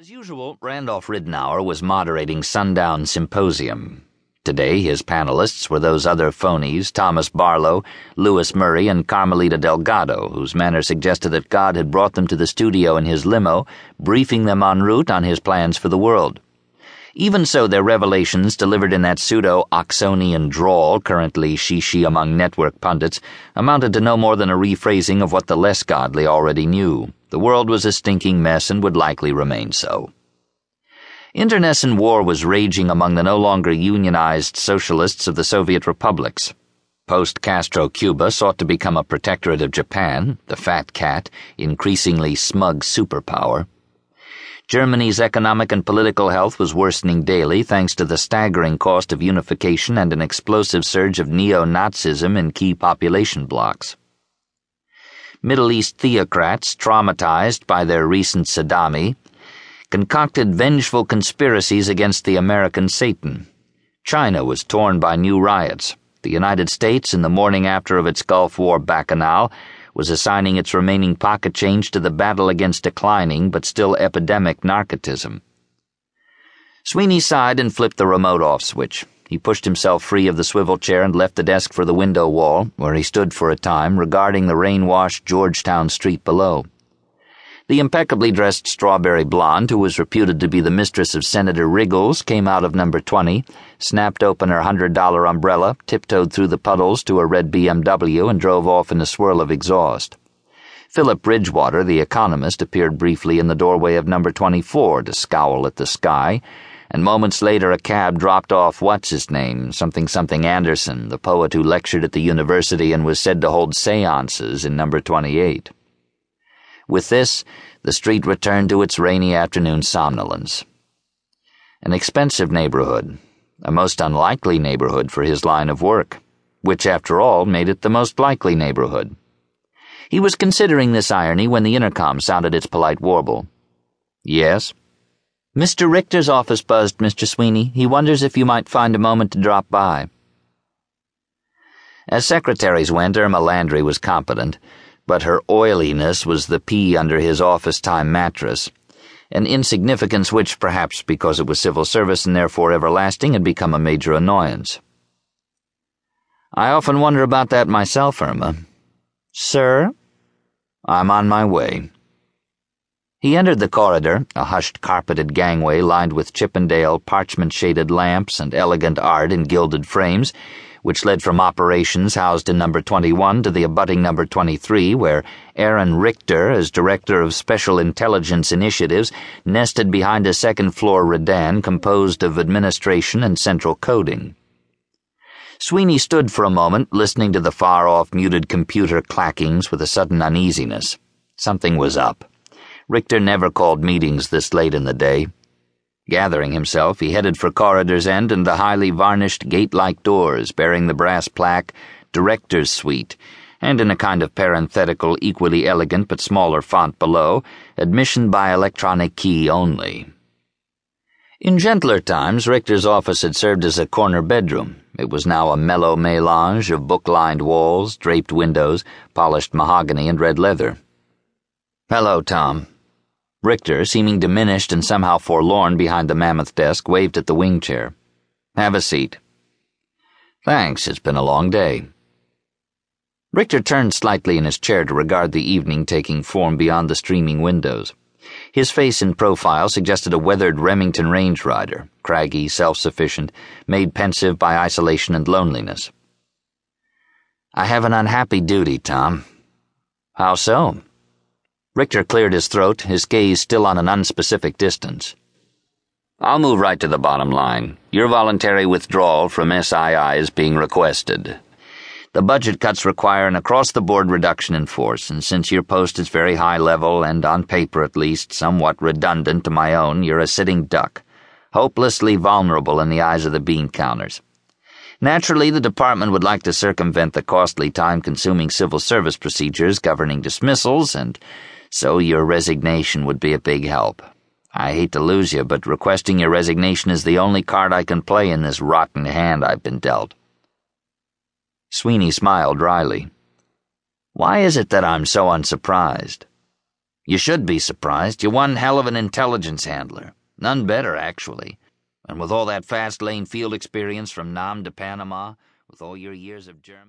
As usual, Randolph Ridenour was moderating Sundown Symposium. Today, his panelists were those other phonies Thomas Barlow, Lewis Murray, and Carmelita Delgado, whose manner suggested that God had brought them to the studio in his limo, briefing them en route on his plans for the world. Even so, their revelations, delivered in that pseudo Oxonian drawl currently shishi among network pundits, amounted to no more than a rephrasing of what the less godly already knew. The world was a stinking mess and would likely remain so. Internecine war was raging among the no longer unionized socialists of the Soviet republics. Post Castro Cuba sought to become a protectorate of Japan, the fat cat, increasingly smug superpower. Germany's economic and political health was worsening daily thanks to the staggering cost of unification and an explosive surge of neo Nazism in key population blocks. Middle East theocrats, traumatized by their recent Saddami, concocted vengeful conspiracies against the American Satan. China was torn by new riots. The United States, in the morning after of its Gulf War bacchanal, was assigning its remaining pocket change to the battle against declining but still epidemic narcotism. Sweeney sighed and flipped the remote off switch. He pushed himself free of the swivel chair and left the desk for the window wall, where he stood for a time, regarding the rain washed Georgetown street below. The impeccably dressed strawberry blonde, who was reputed to be the mistress of Senator Riggles, came out of number 20, snapped open her $100 umbrella, tiptoed through the puddles to a red BMW, and drove off in a swirl of exhaust. Philip Bridgewater, the economist, appeared briefly in the doorway of number 24 to scowl at the sky, and moments later a cab dropped off what's his name, something something Anderson, the poet who lectured at the university and was said to hold seances in number 28. With this, the street returned to its rainy afternoon somnolence. An expensive neighborhood, a most unlikely neighborhood for his line of work, which, after all, made it the most likely neighborhood. He was considering this irony when the intercom sounded its polite warble. Yes? Mr. Richter's office buzzed, Mr. Sweeney. He wonders if you might find a moment to drop by. As secretaries went, Irma Landry was competent but her oiliness was the pea under his office time mattress, an insignificance which, perhaps because it was civil service and therefore everlasting, had become a major annoyance. I often wonder about that myself, Irma. Sir? I'm on my way. He entered the corridor, a hushed carpeted gangway lined with Chippendale parchment shaded lamps and elegant art in gilded frames which led from operations housed in number 21 to the abutting number 23, where Aaron Richter, as Director of Special Intelligence Initiatives, nested behind a second floor redan composed of administration and central coding. Sweeney stood for a moment, listening to the far off muted computer clackings with a sudden uneasiness. Something was up. Richter never called meetings this late in the day. Gathering himself, he headed for Corridor's End and the highly varnished gate like doors bearing the brass plaque, Director's Suite, and in a kind of parenthetical, equally elegant but smaller font below, Admission by electronic key only. In gentler times, Richter's office had served as a corner bedroom. It was now a mellow melange of book lined walls, draped windows, polished mahogany, and red leather. Hello, Tom. Richter, seeming diminished and somehow forlorn behind the mammoth desk, waved at the wing chair. Have a seat. Thanks, it's been a long day. Richter turned slightly in his chair to regard the evening taking form beyond the streaming windows. His face in profile suggested a weathered Remington range rider, craggy, self sufficient, made pensive by isolation and loneliness. I have an unhappy duty, Tom. How so? Richter cleared his throat, his gaze still on an unspecific distance. I'll move right to the bottom line. Your voluntary withdrawal from SII is being requested. The budget cuts require an across the board reduction in force, and since your post is very high level and, on paper at least, somewhat redundant to my own, you're a sitting duck, hopelessly vulnerable in the eyes of the bean counters. Naturally, the department would like to circumvent the costly, time consuming civil service procedures governing dismissals and so your resignation would be a big help. I hate to lose you, but requesting your resignation is the only card I can play in this rotten hand I've been dealt. Sweeney smiled dryly. Why is it that I'm so unsurprised? You should be surprised. You're one hell of an intelligence handler. None better, actually. And with all that fast lane field experience from Nam to Panama, with all your years of German.